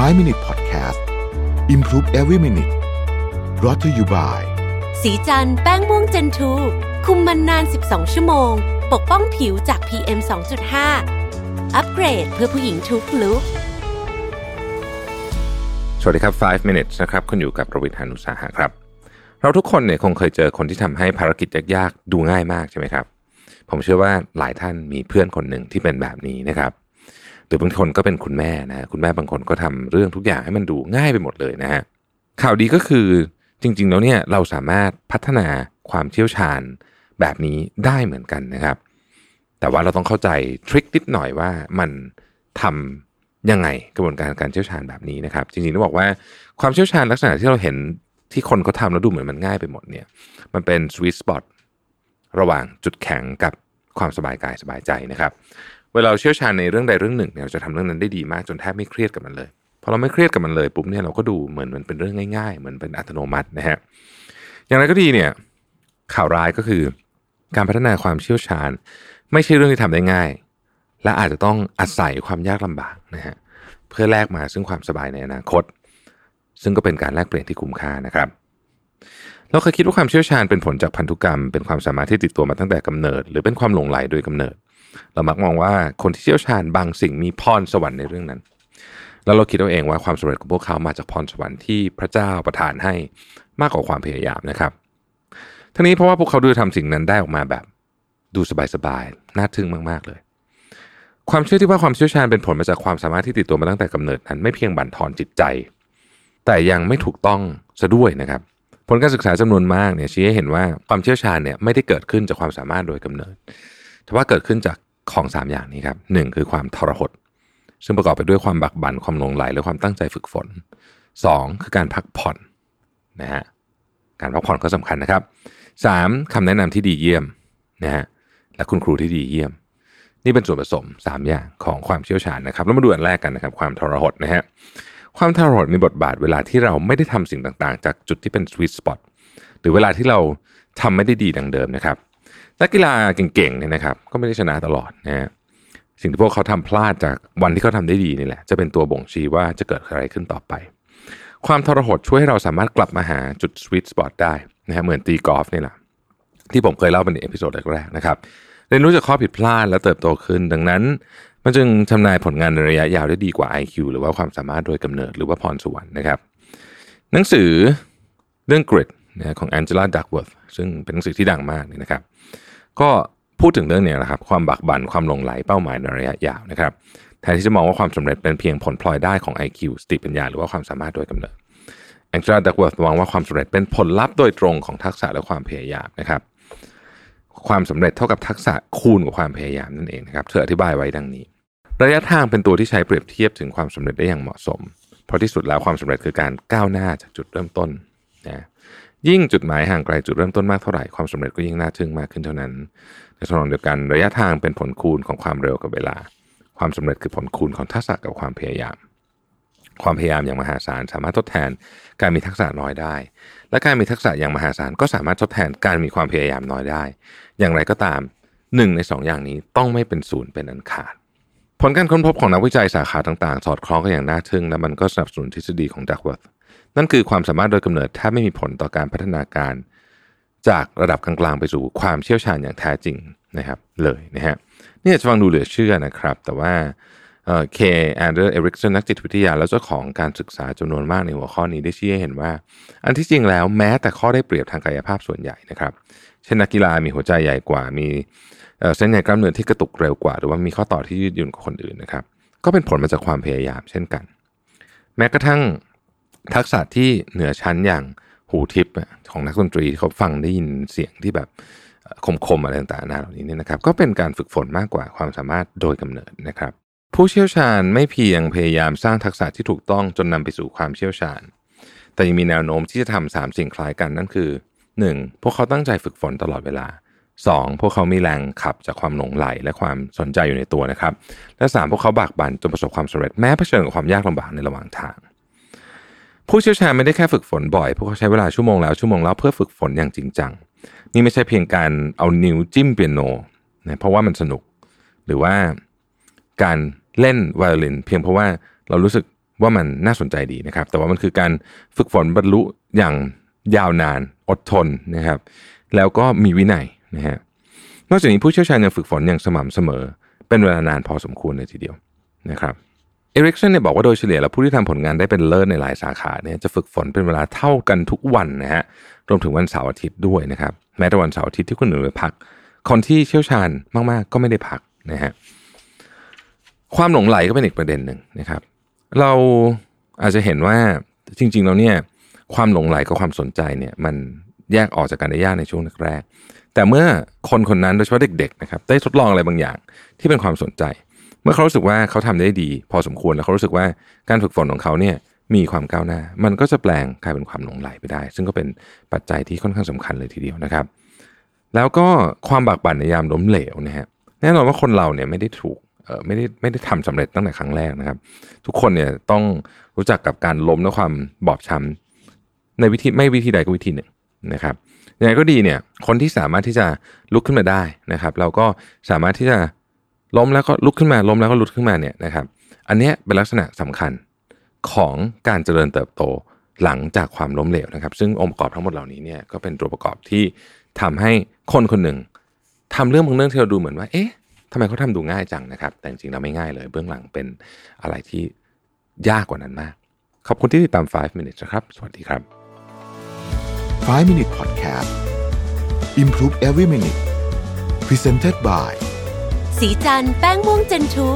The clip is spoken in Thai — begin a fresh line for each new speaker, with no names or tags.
5 Minute Podcast Improve Every Minute รอ t ธออยู่บ่าย
สีจันแป้งม่วงเจนทูคุมมันนาน 12 ชั่วโมง ปกป้องผิวจาก PM 2.5 อัปเกรดเพื่อผู้หญิงทุกลุก
สวัสดีครับ 5 minutes นะครับ คุณอยู่กับประวิทยานุสาหะครับ เราทุกคนเนี่ยคงเคยเจอคนที่ทำให้ภารกิจยากๆ ดูง่ายมากใช่ไหมครับ ผมเชื่อว่าหลายท่านมีเพื่อนคนหนึ่งที่เป็นแบบนี้นะครับห รือบางคนก็เป็นคุณแม่นะคุณแม่บางคนก็ทำเรื่องทุกอย่างให้มันดูง่ายไปหมดเลยนะฮะข่าวดีก็คือจริง ๆ แล้วเนี่ยเราสามารถพัฒนาความเชี่ยวชาญแบบนี้ได้เหมือนกันนะครับ แต่ว่าเราต้องเข้าใจทริคนิดหน่อยว่ามันทำยังไงกระบวนการการเชี่ยวชาญแบบนี้นะครับ จริงๆต้องบอกว่าความเชี่ยวชาญลักษณะที่เราเห็นที่คนเขาทำแล้วดูเหมือนมันง่ายไปหมดเนี่ย มันเป็น sweet spot ระหว่างจุดแข็งกับความสบายกายสบายใจนะครับ เวลาเชี่ยวชาญในเรื่องใดเรื่องหนึ่งเนี่ยเราจะทำเรื่องนั้นได้ดีมากจนแทบไม่เครียดกับมันเลยพอเราไม่เครียดกับมันเลยปุ๊บเนี่ยเราก็ดูเหมือนมันเป็นเรื่องง่ายๆ เหมือนเป็นอัตโนมัตินะฮะอย่างไรก็ดีเนี่ยข่าวร้ายก็คือการพัฒนาความเชี่ยวชาญ ไม่ใช่เรื่องที่ทำได้ง่าย และอาจจะต้องอาศัยความยากลำบากนะฮะเพื่อแลกมาซึ่งความสบายในอนาคต ซึ่งก็เป็นการแลกเปลี่ยนที่คุ้มค่านะครับเราเคยคิดว่าความเชี่ยวชาญเป็นผลจากพันธุกรรม เป็นความสามารถที่ติดตัวมาตั้งแต่กำเนิด หรือเป็นความหลงไหลโดยกำเนิด เรามักมองว่าคนที่เชี่ยวชาญบางสิ่งมีพรสวรรค์ในเรื่องนั้น แล้วเราคิดเอาเองว่าความสำเร็จของพวกเขามาจากพรสวรรค์ที่พระเจ้าประทานให้มากกว่าความพยายามนะครับทั้งนี้เพราะว่าพวกเขาดูทำสิ่งนั้นได้ออกมาแบบ ดูสบายๆน่าทึ่งมากๆเลย ความเชื่อที่ว่าความเชี่ยวชาญเป็นผลมาจากความสามารถที่ติดตัวมาตั้งแต่กำเนิดนั้นไม่เพียงบั่นทอนจิตใจ แต่ยังไม่ถูกต้องซะด้วยนะครับผลการศึกษาจำนวนมากเนี่ยชี้ให้เห็นว่าความเชี่ยวชาญเนี่ยไม่ได้เกิดขึ้นจากความสามารถโดยกำเนิด แต่ว่าเกิดขึ้นจากของสามอย่างนี้ครับหนึ่งคือความทรหด ซึ่งประกอบไปด้วยความบักบัน่นความหลงไหล และความตั้งใจฝึกฝนสองคือการพักผ่อนนะฮะการพักผ่อนก็สำคัญนะครับสามคำแนะนำที่ดีเยี่ยมนะฮะและคุณครูที่ดีเยี่ยม นี่เป็นส่วนผสม 3 อย่างของความเชี่ยวชาญนะครับแล้วมาดูอันแรกกันนะครับความทรหดนะฮะความทรหดมีบทบาทเวลาที่เราไม่ได้ทำสิ่งต่างๆ จากจุดที่เป็น sweet spot หรือเวลาที่เราทำไม่ได้ดีดังเดิมนะครับ นักกีฬาเก่งๆเนี่ยนะครับ ก็ไม่ได้ชนะตลอดนะฮะสิ่งที่พวกเขาทำพลาดจากวันที่เขาทำได้ดีนี่แหละ จะเป็นตัวบ่งชี้ว่าจะเกิดอะไรขึ้นต่อไป ความทรหดช่วยให้เราสามารถกลับมาหาจุด sweet spot ได้นะฮะเหมือนตีกอล์ฟนี่แหละที่ผมเคยเล่าเป็น episode แรกๆนะครับเรียนรู้จากข้อผิดพลาดและเติบโตขึ้น ดังนั้น มันจึงทำนายผลงานในระยะยาวได้ดีกว่า IQ หรือว่าความสามารถโดยกำเนิดหรือว่าพรสวรรค์นะครับ หนังสือเรื่อง Grit นะของ Angela Duckworth ซึ่งเป็นหนังสือที่ดังมากนี่นะครับ ก็พูดถึงเรื่องนี้นะครับ ความบักบัน่นความหลงไหลเป้าหมายในระยะยาวนะครับแทนที่จะมองว่าความสำเร็จเป็นเพียงผลพลอยได้ของ IQ สติปัญญาหรือว่าความสามารถโดยกำเนิดแองเจลาดักเวิร์ธมองว่าความสำเร็จเป็นผลลัพธ์โดยตรงของทักษะและความพยายามนะครับ ความสำเร็จเท่ากับทักษะคูณกับความพยายามนั่นเองนะครับเธออธิบายไว้ดังนี้ ระยะทางเป็นตัวที่ใช้เปรียบเทียบถึงความสำเร็จได้อย่างเหมาะสม เพราะที่สุดแล้วความสำเร็จคือการก้าวหน้าจากจุดเริ่มต้นนะ ยิ่งจุดหมายห่างไกลจุดเริ่มต้นมากเท่าไหร่ความสำเร็จก็ยิ่งน่าทึ่งมากขึ้นเท่านั้น ในทางเดียวกันระยะทางเป็นผลคูณของความเร็วกับเวลา ความสำเร็จคือผลคูณของทักษะกับความพยายาม ความพยายามอย่างมหาศาลสามารถทดแทนการมีทักษะน้อยได้ และการมีทักษะอย่างมหาศาลก็สามารถทดแทนการมีความพยายามน้อยได้ อย่างไรก็ตามหนึ่งในสองอย่างนี้ต้องไม่เป็นศูนย์เป็นอันขาดผลการค้นพบของนักวิจัยสาขาต่างๆ สอดคล้องกันอย่างน่าทึ่งและมันก็สนับสนุนทฤษฎีของดักเวิร์ธ นั่นคือความสามารถโดยกำเนิดแทบไม่มีผลต่อการพัฒนาการ จากระดับกลางๆไปสู่ความเชี่ยวชาญอย่างแท้จริงนะครับเลยนะฮะนี่จะฟังดูเหลือเชื่อนะครับ แต่ว่าเคแอนเดอร์เอริกสันนักจิตวิทยา และเจ้าของการศึกษาจำนวนมากในหัวข้อนี้ได้ชี้ให้เห็นว่า อันที่จริงแล้วแม้แต่ข้อได้เปรียบทางกายภาพส่วนใหญ่นะครับ เช่นนักกีฬามีหัวใจใหญ่กว่า มีเส้นใหญ่กล้ามเนื้อที่กระตุกเร็วกว่า หรือว่ามีข้อต่อที่ยืดหยุ่นกว่าคนอื่นนะครับ ก็เป็นผลมาจากความพยายามเช่นกัน แม้กระทั่ง ทักษะที่เหนือชั้นอย่างหูทิพย์ของนักดนตรีเขาฟังได้ยินเสียงที่แบบคมๆอะไรต่างๆนาเหล่านี้เนี่ยนะครับ ก็เป็นการฝึกฝนมากกว่าความสามารถโดยกำเนิดนะครับ ผู้เชี่ยวชาญไม่เพียงพยายามสร้างทักษะที่ถูกต้องจนนำไปสู่ความเชี่ยวชาญ แต่ยังมีแนวโน้มที่จะทำสามสิ่งคล้ายกันนั่นคือ 1. พวกเขาตั้งใจฝึกฝนตลอดเวลา 2. พวกเขามีแรงขับจากความหลงไหลและความสนใจอยู่ในตัวนะครับ และ 3. พวกเขาบากบั่นจนประสบความสำเร็จแม้เผชิญกับความยากลำบากในระหว่างทาง ผู้เชี่ยวชาญไม่ได้แค่ฝึกฝนบ่อย พวกเขาใช้เวลาชั่วโมงแล้วชั่วโมงแล้วเพื่อฝึกฝนอย่างจริงจัง นี่ไม่ใช่เพียงการเอานิ้วจิ้มเปียโนนะเพราะว่ามันสนุก หรือว่าการเล่นไวโอลินเพียงเพราะว่าเรารู้สึกว่ามันน่าสนใจดีนะครับ แต่ว่ามันคือการฝึกฝนบรรลุอย่างยาวนานอดทนนะครับ แล้วก็มีวินัยนะฮะนอกจากนี้ผู้เชี่ยวชาญยังฝึกฝนอย่างสม่ำเสมอ เป็นเวลานานพอสมควรเลยทีเดียวนะครับ เอริกสันเนี่ยบอกว่าโดยเฉลี่ยแล้วผู้ที่ทำผลงานได้เป็นเลิศในหลายสาขาเนี่ยจะฝึกฝนเป็นเวลาเท่ากันทุกวันนะฮะรวมถึงวันเสาร์อาทิตย์ด้วยนะครับแม้แต่วันเสาร์อาทิตย์ที่คนอื่นไปพัก คนที่เชี่ยวชาญมากๆ ก็ไม่ได้พักนะฮะความหลงไหลก็เป็นอีกประเด็นหนึ่งนะครับ เราอาจจะเห็นว่าจริงๆแล้วเนี่ยความหลงไหลกับความสนใจเนี่ยมันแยกออกจากกันได้ยากในช่วงแรกๆแต่เมื่อคนคนนั้นโดยเฉพาะเด็กๆนะครับได้ทดลองอะไรบางอย่างที่เป็นความสนใจ เมื่อเขารู้สึกว่าเขาทำได้ดี พอสมควรแล้วเขารู้สึกว่าการฝึกฝนของเขาเนี่ยมีความก้าวหน้า มันก็จะแปลงกลายเป็นความหลงไหลไปได้ ซึ่งก็เป็นปัจจัยที่ค่อนข้างสำคัญเลยทีเดียวนะครับ แล้วก็ความบากบั่นในยามล้มเหลวนะฮะแน่นอนว่าคนเราเนี่ยไม่ได้ถูกเอ่อไม่ได้ไม่ได้ทำสำเร็จตั้งแต่ครั้งแรกนะครับ ทุกคนเนี่ยต้องรู้จักกับการล้มและความบอบช้ำในวิธีไม่วิธีใดก็วิธีหนึ่งนะครับยังไงก็ดีเนี่ยคนที่สามารถที่จะลุกขึ้นมาได้นะครับ เราก็สามารถที่จะ ล้มแล้วก็ลุกขึ้นมาล้มแล้วก็ลุกขึ้นมาเนี่ยนะครับ อันนี้เป็นลักษณะสำคัญของการเจริญเติบโตหลังจากความล้มเหลวนะครับ ซึ่งองค์ประกอบทั้งหมดเหล่านี้เนี่ยก็เป็นตัวประกอบที่ทำให้คนคนหนึ่งทำเรื่องบางเรื่องที่เราดูเหมือนว่า เอ๊ะทำไมเขาทำดูง่ายจังนะครับ แต่จริงๆแล้วไม่ง่ายเลย เบื้องหลังเป็นอะไรที่ยากกว่านั้นมาก ขอบคุณที่ติดตาม 5 minutes นะครับ สวัสดีครับ
5 Minute Podcast Improve Every Minute Presented by
สีจันแป้งม่วงเจนทู